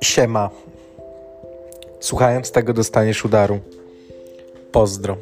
Siema. Słuchając tego dostaniesz udaru. Pozdro.